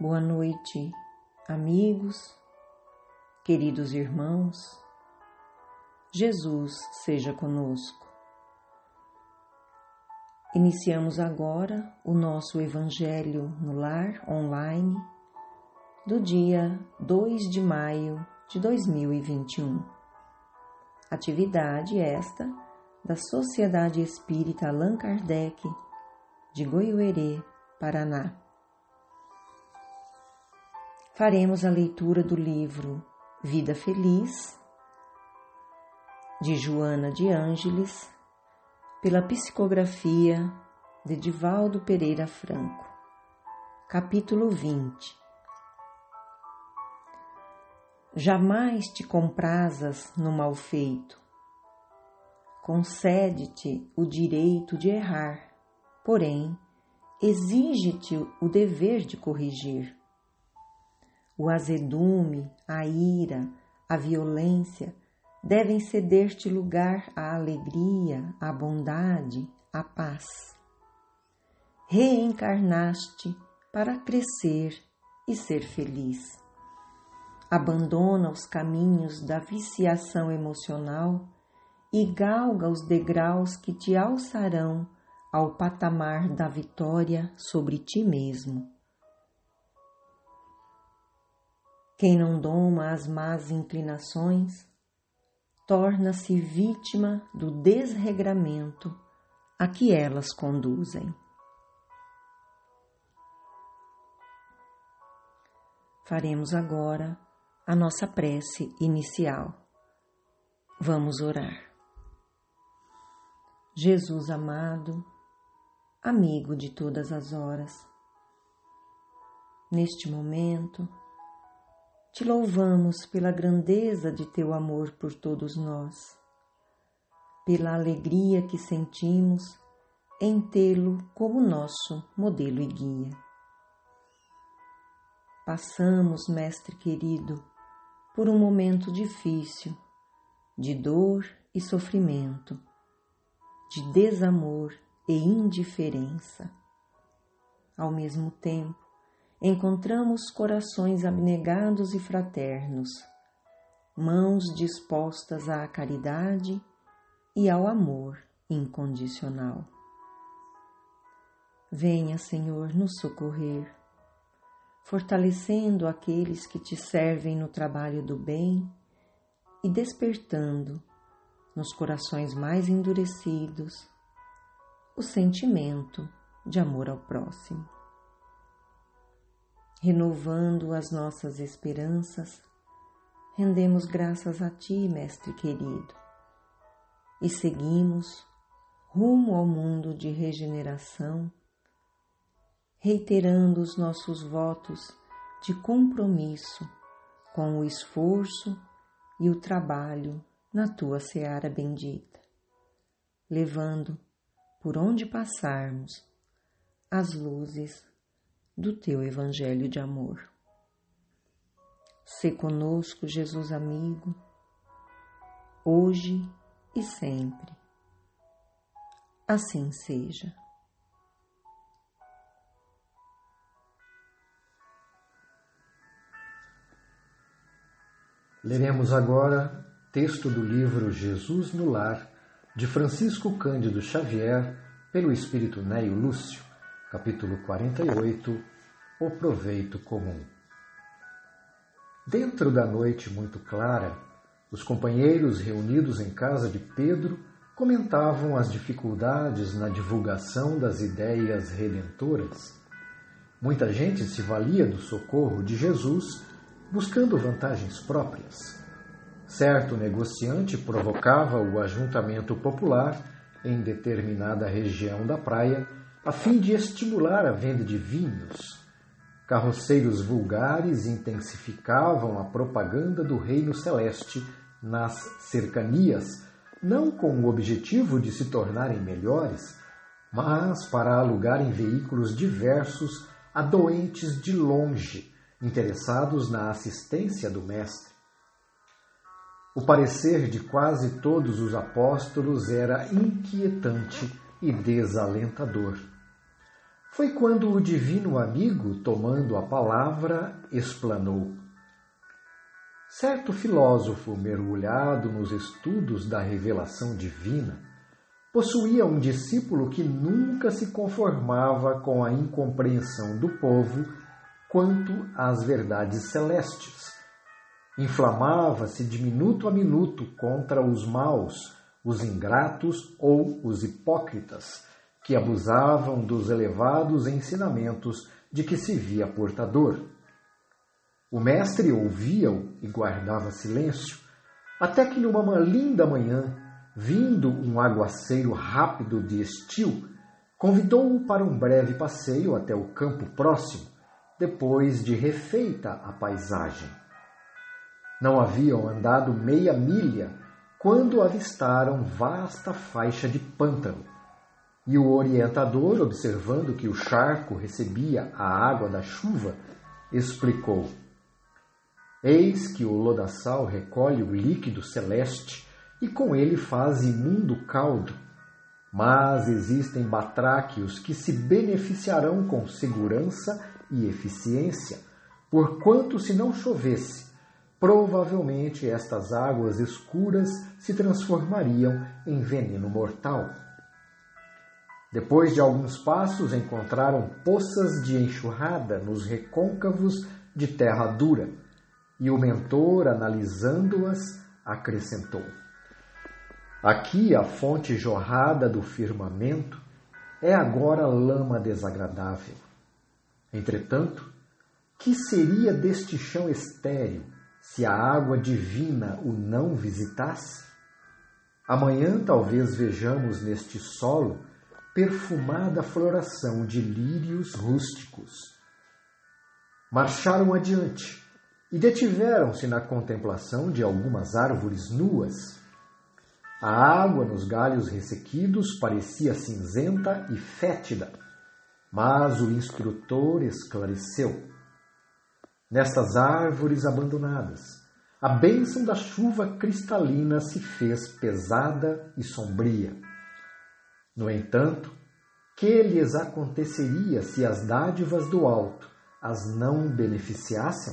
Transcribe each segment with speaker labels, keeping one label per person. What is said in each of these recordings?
Speaker 1: Boa noite, amigos, queridos irmãos. Jesus seja conosco. Iniciamos agora o nosso Evangelho no Lar online do dia 2 de maio de 2021. Atividade esta da Sociedade Espírita Allan Kardec de Goiuerê, Paraná. Faremos a leitura do livro Vida Feliz, de Joana de Ângeles, pela psicografia de Divaldo Pereira Franco. Capítulo 20 Jamais te comprazas no mal feito. Concede-te o direito de errar, porém, exige-te o dever de corrigir. O azedume, a ira, a violência devem ceder-te lugar à alegria, à bondade, à paz. Reencarnaste para crescer e ser feliz. Abandona os caminhos da viciação emocional e galga os degraus que te alçarão ao patamar da vitória sobre ti mesmo. Quem não doma as más inclinações torna-se vítima do desregramento a que elas conduzem. Faremos agora a nossa prece inicial. Vamos orar. Jesus amado, amigo de todas as horas, neste momento, te louvamos pela grandeza de teu amor por todos nós, pela alegria que sentimos em tê-lo como nosso modelo e guia. Passamos, Mestre querido, por um momento difícil, de dor e sofrimento, de desamor e indiferença. Ao mesmo tempo, encontramos corações abnegados e fraternos, mãos dispostas à caridade e ao amor incondicional. Venha, Senhor, nos socorrer, fortalecendo aqueles que te servem no trabalho do bem e despertando nos corações mais endurecidos o sentimento de amor ao próximo renovando as nossas esperanças, rendemos graças a Ti, Mestre querido, e seguimos rumo ao mundo de regeneração, reiterando os nossos votos de compromisso com o esforço e o trabalho na Tua seara bendita, levando, por onde passarmos, as luzes do teu Evangelho de amor. Se conosco, Jesus amigo, hoje e sempre. Assim seja.
Speaker 2: Leremos agora texto do livro Jesus no Lar, de Francisco Cândido Xavier, pelo Espírito Neio Lúcio capítulo 48 O proveito comum. Dentro da noite muito clara, os companheiros reunidos em casa de Pedro comentavam as dificuldades na divulgação das ideias redentoras. Muita gente se valia do socorro de Jesus buscando vantagens próprias. Certo negociante provocava o ajuntamento popular em determinada região da praia a fim de estimular a venda de vinhos. Carroceiros vulgares intensificavam a propaganda do Reino Celeste nas cercanias, não com o objetivo de se tornarem melhores, mas para alugarem veículos diversos a doentes de longe, interessados na assistência do Mestre. O parecer de quase todos os apóstolos era inquietante e desalentador. Foi quando o divino amigo, tomando a palavra, explanou. Certo filósofo mergulhado nos estudos da revelação divina possuía um discípulo que nunca se conformava com a incompreensão do povo quanto às verdades celestes. Inflamava-se de minuto a minuto contra os maus, os ingratos ou os hipócritas, que abusavam dos elevados ensinamentos de que se via portador. O mestre ouvia-o e guardava silêncio, até que numa linda manhã, vindo um aguaceiro rápido de estio, convidou-o para um breve passeio até o campo próximo, depois de refeita a paisagem. Não haviam andado meia milha quando avistaram vasta faixa de pântano. E o orientador, observando que o charco recebia a água da chuva, explicou: Eis que o lodaçal recolhe o líquido celeste e com ele faz imundo caldo. Mas existem batráquios que se beneficiarão com segurança e eficiência, porquanto se não chovesse, provavelmente estas águas escuras se transformariam em veneno mortal. Depois de alguns passos, encontraram poças de enxurrada nos recôncavos de terra dura e o mentor, analisando-as, acrescentou: Aqui a fonte jorrada do firmamento é agora lama desagradável. Entretanto, que seria deste chão estéril se a água divina o não visitasse? Amanhã talvez vejamos neste solo perfumada floração de lírios rústicos. Marcharam adiante, e detiveram-se na contemplação de algumas árvores nuas. A água nos galhos ressequidos parecia cinzenta e fétida, mas o instrutor esclareceu. Nestas árvores abandonadas, a bênção da chuva cristalina se fez pesada e sombria. No entanto, que lhes aconteceria se as dádivas do alto as não beneficiassem?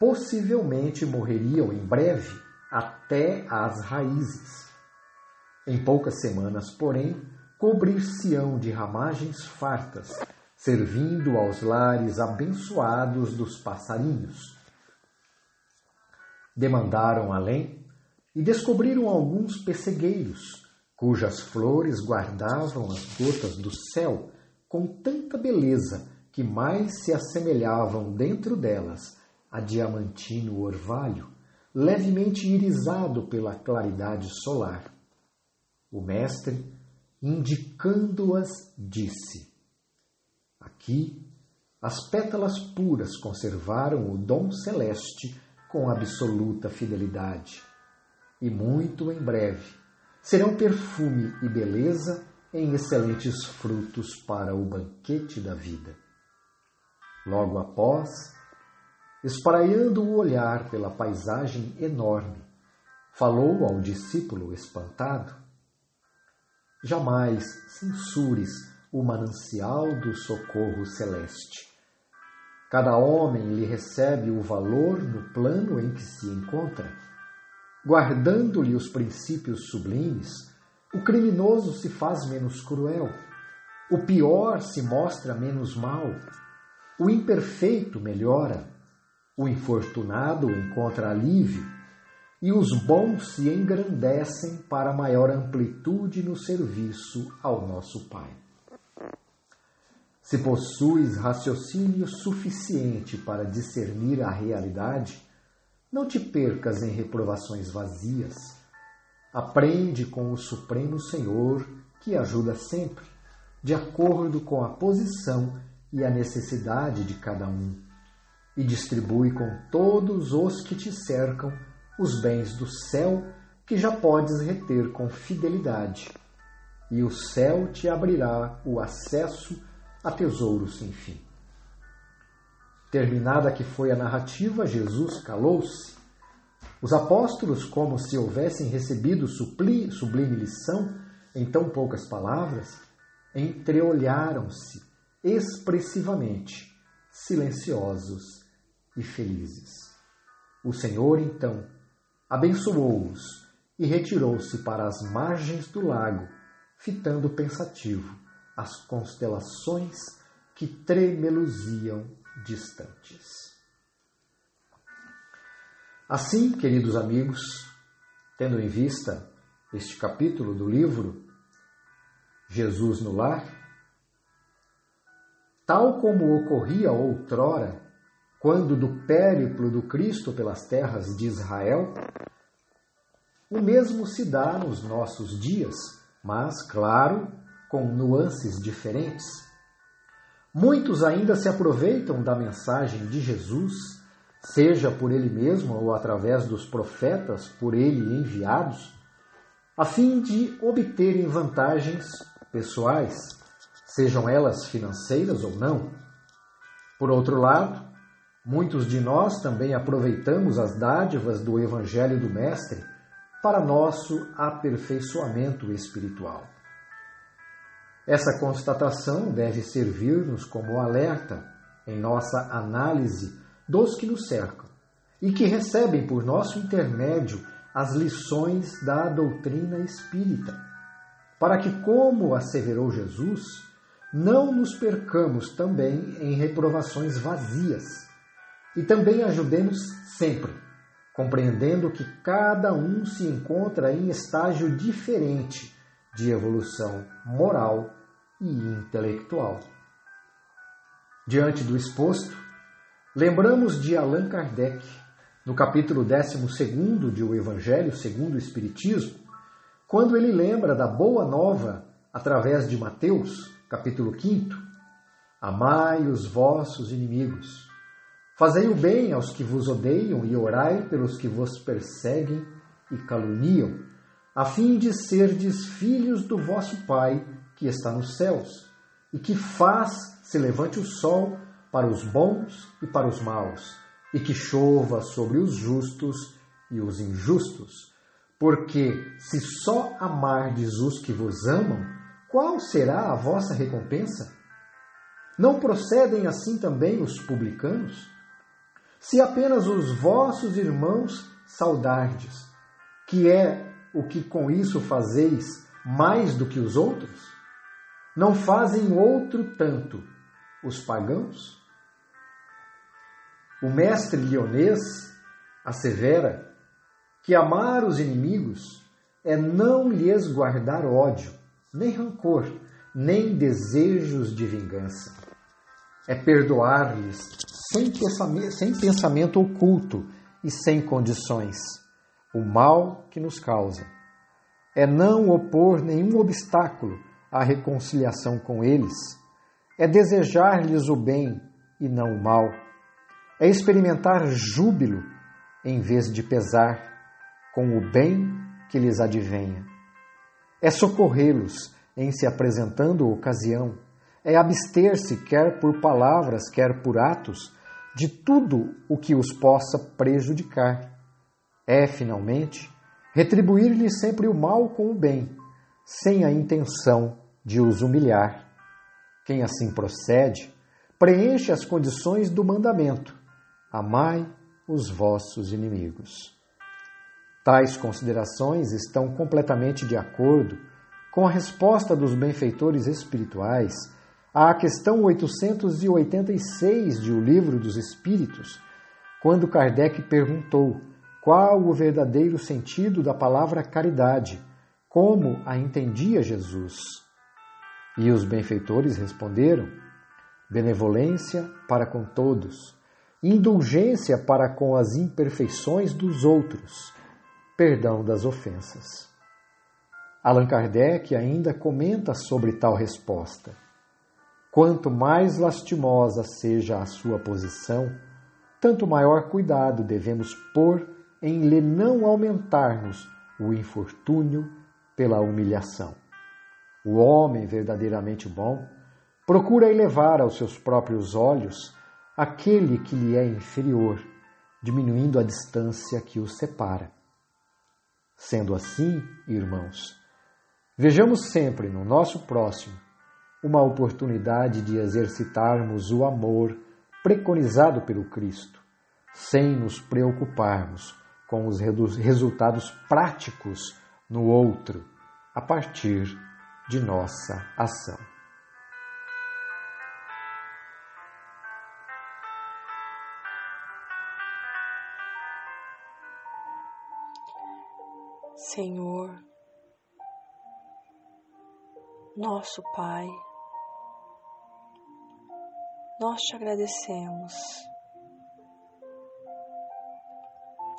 Speaker 2: possivelmente morreriam em breve até às raízes. Em poucas semanas, porém, cobrir-se-ão de ramagens fartas, servindo aos lares abençoados dos passarinhos. Demandaram além e descobriram alguns pessegueiros, cujas flores guardavam as gotas do céu com tanta beleza que mais se assemelhavam dentro delas a diamantino orvalho, levemente irisado pela claridade solar. O mestre, indicando-as, disse: Aqui, as pétalas puras conservaram o dom celeste com absoluta fidelidade, e muito em breve serão perfume e beleza em excelentes frutos para o banquete da vida. Logo após, espraiando o olhar pela paisagem enorme, falou ao discípulo espantado: Jamais censures o manancial do socorro celeste. Cada homem lhe recebe o valor no plano em que se encontra. Guardando-lhe os princípios sublimes, o criminoso se faz menos cruel, o pior se mostra menos mal, o imperfeito melhora, o infortunado encontra alívio e os bons se engrandecem para maior amplitude no serviço ao nosso Pai. Se possuis raciocínio suficiente para discernir a realidade, não te percas em reprovações vazias. Aprende com o Supremo Senhor, que ajuda sempre, de acordo com a posição e a necessidade de cada um e distribui com todos os que te cercam os bens do céu que já podes reter com fidelidade, e o céu te abrirá o acesso a tesouros sem fim. Terminada que foi a narrativa, Jesus calou-se. Os apóstolos, como se houvessem recebido sublime lição em tão poucas palavras, entreolharam-se expressivamente, silenciosos e felizes. O Senhor, então, abençoou-os e retirou-se para as margens do lago, fitando pensativo as constelações que tremeluziam distantes. Assim, queridos amigos, tendo em vista este capítulo do livro Jesus no Lar, tal como ocorria outrora, quando do périplo do Cristo pelas terras de Israel, o mesmo se dá nos nossos dias, mas, claro, com nuances diferentes. Muitos ainda se aproveitam da mensagem de Jesus, seja por ele mesmo ou através dos profetas por ele enviados, a fim de obterem vantagens pessoais, sejam elas financeiras ou não. Por outro lado, muitos de nós também aproveitamos as dádivas do Evangelho do Mestre para nosso aperfeiçoamento espiritual. Essa constatação deve servir-nos como alerta em nossa análise dos que nos cercam e que recebem por nosso intermédio as lições da doutrina espírita, para que, como asseverou Jesus, não nos percamos também em reprovações vazias e também ajudemos sempre, compreendendo que cada um se encontra em estágio diferente de evolução moral e intelectual. Diante do exposto, lembramos de Allan Kardec, no capítulo 12 de O Evangelho segundo o Espiritismo, quando ele lembra da boa nova através de Mateus, capítulo 5, Amai os vossos inimigos, fazei o bem aos que vos odeiam e orai pelos que vos perseguem e caluniam, a fim de serdes filhos do vosso Pai que está nos céus, e que faz se levante o sol para os bons e para os maus, e que chova sobre os justos e os injustos. Porque se só amardes os que vos amam, qual será a vossa recompensa? Não procedem assim também os publicanos? Se apenas os vossos irmãos saudardes, que é o que com isso fazeis mais do que os outros? Não fazem outro tanto os pagãos? O mestre lionês assevera que amar os inimigos é não lhes guardar ódio, nem rancor, nem desejos de vingança. É perdoar-lhes sem sem pensamento oculto e sem condições o mal que nos causa. É não opor nenhum obstáculo à reconciliação com eles. É desejar-lhes o bem e não o mal. É experimentar júbilo em vez de pesar com o bem que lhes advenha. É socorrê-los em se apresentando ocasião. É abster-se, quer por palavras, quer por atos, de tudo o que os possa prejudicar é, finalmente, retribuir-lhe sempre o mal com o bem, sem a intenção de os humilhar. Quem assim procede, preenche as condições do mandamento: amai os vossos inimigos. Tais considerações estão completamente de acordo com a resposta dos benfeitores espirituais à questão 886 de O Livro dos Espíritos, quando Kardec perguntou qual o verdadeiro sentido da palavra caridade, como a entendia Jesus. E os benfeitores responderam: benevolência para com todos, indulgência para com as imperfeições dos outros, perdão das ofensas. Allan Kardec ainda comenta sobre tal resposta. Quanto mais lastimosa seja a sua posição, tanto maior cuidado devemos pôr em lhe não aumentarmos o infortúnio pela humilhação. O homem verdadeiramente bom procura elevar aos seus próprios olhos aquele que lhe é inferior, diminuindo a distância que os separa. Sendo assim, irmãos, vejamos sempre no nosso próximo uma oportunidade de exercitarmos o amor preconizado pelo Cristo, sem nos preocuparmos com os resultados práticos no outro a partir de nossa ação.
Speaker 3: Senhor, nosso Pai, nós te agradecemos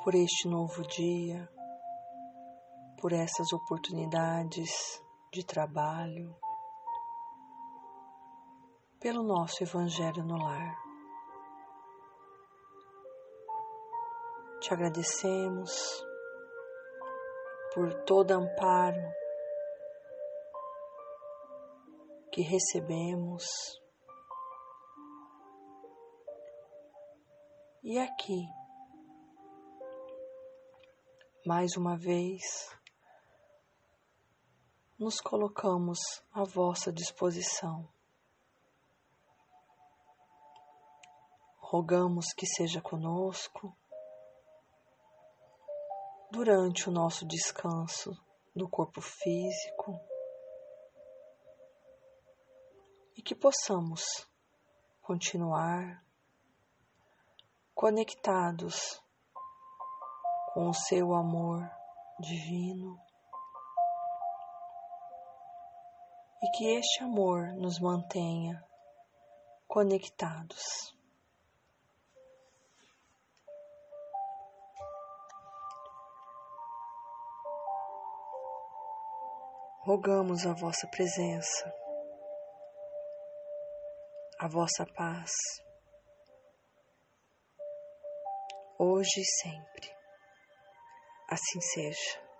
Speaker 3: por este novo dia, por essas oportunidades de trabalho, pelo nosso Evangelho no lar. Te agradecemos por todo amparo que recebemos. E aqui, mais uma vez, nos colocamos à vossa disposição. Rogamos que seja conosco durante o nosso descanso do corpo físico e que possamos continuar conectados com o seu amor divino e que este amor nos mantenha conectados. Rogamos a vossa presença, a vossa paz, hoje e sempre. Assim seja.